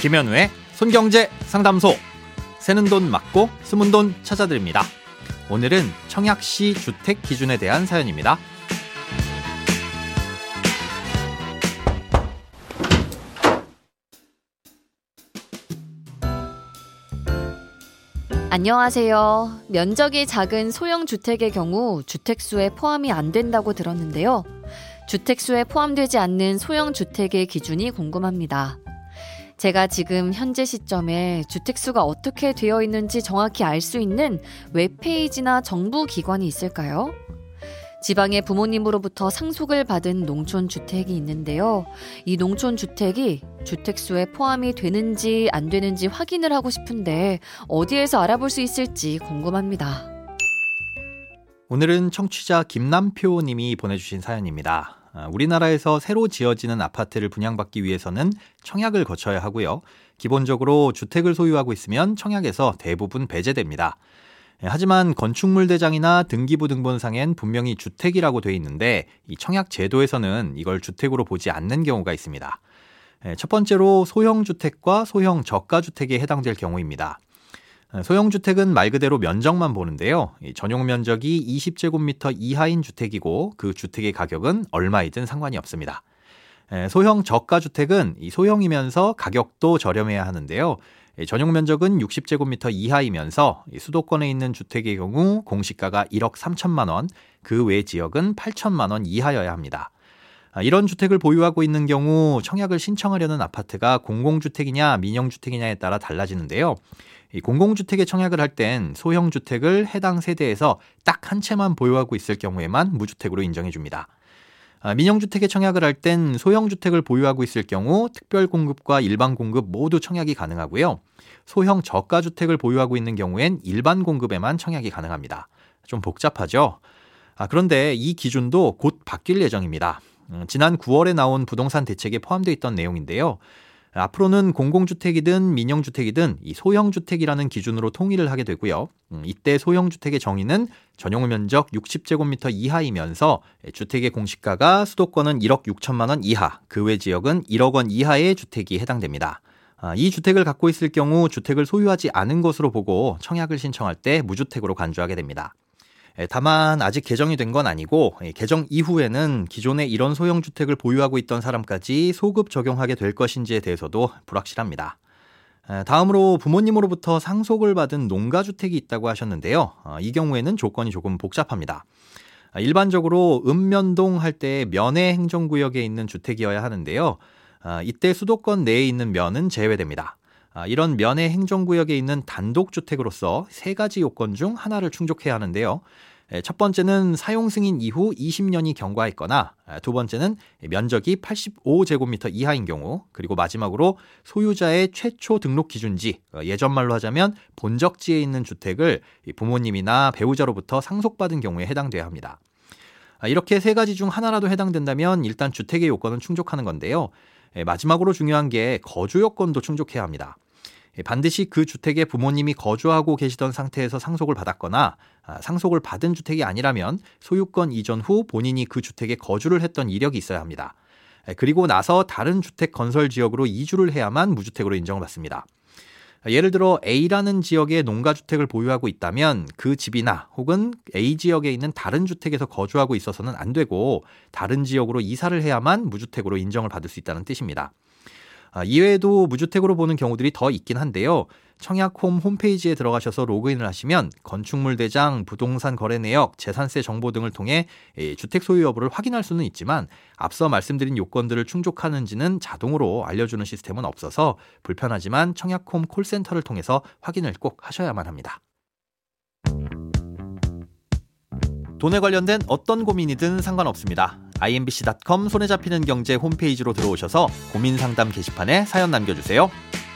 김현우의 손경제 상담소. 새는 돈 맞고 숨은 돈 찾아드립니다. 오늘은 청약시 주택 기준에 대한 사연입니다. 안녕하세요. 면적이 작은 소형 주택의 경우 주택수에 포함이 안 된다고 들었는데요. 주택수에 포함되지 않는 소형 주택의 기준이 궁금합니다. 제가 지금 현재 시점에 주택수가 어떻게 되어 있는지 정확히 알 수 있는 웹페이지나 정부 기관이 있을까요? 지방의 부모님으로부터 상속을 받은 농촌 주택이 있는데요. 이 농촌 주택이 주택수에 포함이 되는지 안 되는지 확인을 하고 싶은데 어디에서 알아볼 수 있을지 궁금합니다. 오늘은 청취자 김남표 님이 보내주신 사연입니다. 아, 우리나라에서 새로 지어지는 아파트를 분양받기 위해서는 청약을 거쳐야 하고요. 기본적으로 주택을 소유하고 있으면 청약에서 대부분 배제됩니다. 예, 하지만 건축물 대장이나 등기부 등본상엔 분명히 주택이라고 돼 있는데 이 청약 제도에서는 이걸 주택으로 보지 않는 경우가 있습니다. 예, 첫 번째로 소형 주택과 소형 저가 주택에 해당될 경우입니다. 예, 소형주택은 말 그대로 면적만 보는데요. 전용 면적이 20제곱미터 이하인 주택이고 그 주택의 가격은 얼마이든 상관이 없습니다. 소형 저가주택은 소형이면서 가격도 저렴해야 하는데요. 전용 면적은 60제곱미터 이하이면서 수도권에 있는 주택의 경우 공시가가 1억 3천만 원, 그 외 지역은 8천만 원 이하여야 합니다. 아, 이런 주택을 보유하고 있는 경우 청약을 신청하려는 아파트가 공공주택이냐 민영주택이냐에 따라 달라지는데요. 공공주택에 청약을 할 땐 소형주택을 해당 세대에서 딱 한 채만 보유하고 있을 경우에만 무주택으로 인정해 줍니다. 아, 민영주택에 청약을 할 땐 소형주택을 보유하고 있을 경우 특별공급과 일반공급 모두 청약이 가능하고요. 소형 저가주택을 보유하고 있는 경우엔 일반 공급에만 청약이 가능합니다. 좀 복잡하죠? 아, 그런데 이 기준도 곧 바뀔 예정입니다. 음, 지난 9월에 나온 부동산 대책에 포함되어 있던 내용인데요. 앞으로는 공공주택이든 민영주택이든 이 소형주택이라는 기준으로 통일을 하게 되고요. 음, 이때 소형주택의 정의는 전용 면적 60제곱미터 이하이면서 주택의 공시가가 수도권은 1억 6천만 원 이하, 그 외 지역은 1억 원 이하의 주택이 해당됩니다. 아, 이 주택을 갖고 있을 경우 주택을 소유하지 않은 것으로 보고 청약을 신청할 때 무주택으로 간주하게 됩니다. 다만 아직 개정이 된 건 아니고 개정 이후에는 기존에 이런 소형 주택을 보유하고 있던 사람까지 소급 적용하게 될 것인지에 대해서도 불확실합니다. 다음으로 부모님으로부터 상속을 받은 농가 주택이 있다고 하셨는데요. 어, 이 경우에는 조건이 조금 복잡합니다. 일반적으로 읍면동 할 때 면의 행정구역에 있는 주택이어야 하는데요. 아, 이때 수도권 내에 있는 면은 제외됩니다. 아, 이런 면의 행정구역에 있는 단독주택으로서 세 가지 요건 중 하나를 충족해야 하는데요. 첫 번째는 사용 승인 이후 20년이 경과했거나 두 번째는 면적이 85제곱미터 이하인 경우 그리고 마지막으로 소유자의 최초 등록 기준지 어, 예전 말로 하자면 본적지에 있는 주택을 부모님이나 배우자로부터 상속받은 경우에 해당돼야 합니다. 아, 이렇게 세 가지 중 하나라도 해당된다면 일단 주택의 요건은 충족하는 건데요. 마지막으로 중요한 게 거주 요건도 충족해야 합니다. 예, 반드시 그 주택에 부모님이 거주하고 계시던 상태에서 상속을 받았거나 아, 상속을 받은 주택이 아니라면 소유권 이전 후 본인이 그 주택에 거주를 했던 이력이 있어야 합니다. 예, 그리고 나서 다른 주택 건설 지역으로 이주를 해야만 무주택으로 인정을 받습니다. 예를 들어 A라는 지역에 농가주택을 보유하고 있다면 그 집이나 혹은 A 지역에 있는 다른 주택에서 거주하고 있어서는 안 되고 다른 지역으로 이사를 해야만 무주택으로 인정을 받을 수 있다는 뜻입니다. 아, 이외에도 무주택으로 보는 경우들이 더 있긴 한데요. 청약홈 홈페이지에 들어가셔서 로그인을 하시면 건축물 대장, 부동산 거래 내역, 재산세 정보 등을 통해 주택 소유 여부를 확인할 수는 있지만 앞서 말씀드린 요건들을 충족하는지는 자동으로 알려주는 시스템은 없어서 불편하지만 청약홈 콜센터를 통해서 확인을 꼭 하셔야만 합니다. 돈에 관련된 어떤 고민이든 상관없습니다. imbc.com 손에 잡히는 경제 홈페이지로 들어오셔서 고민 상담 게시판에 사연 남겨주세요.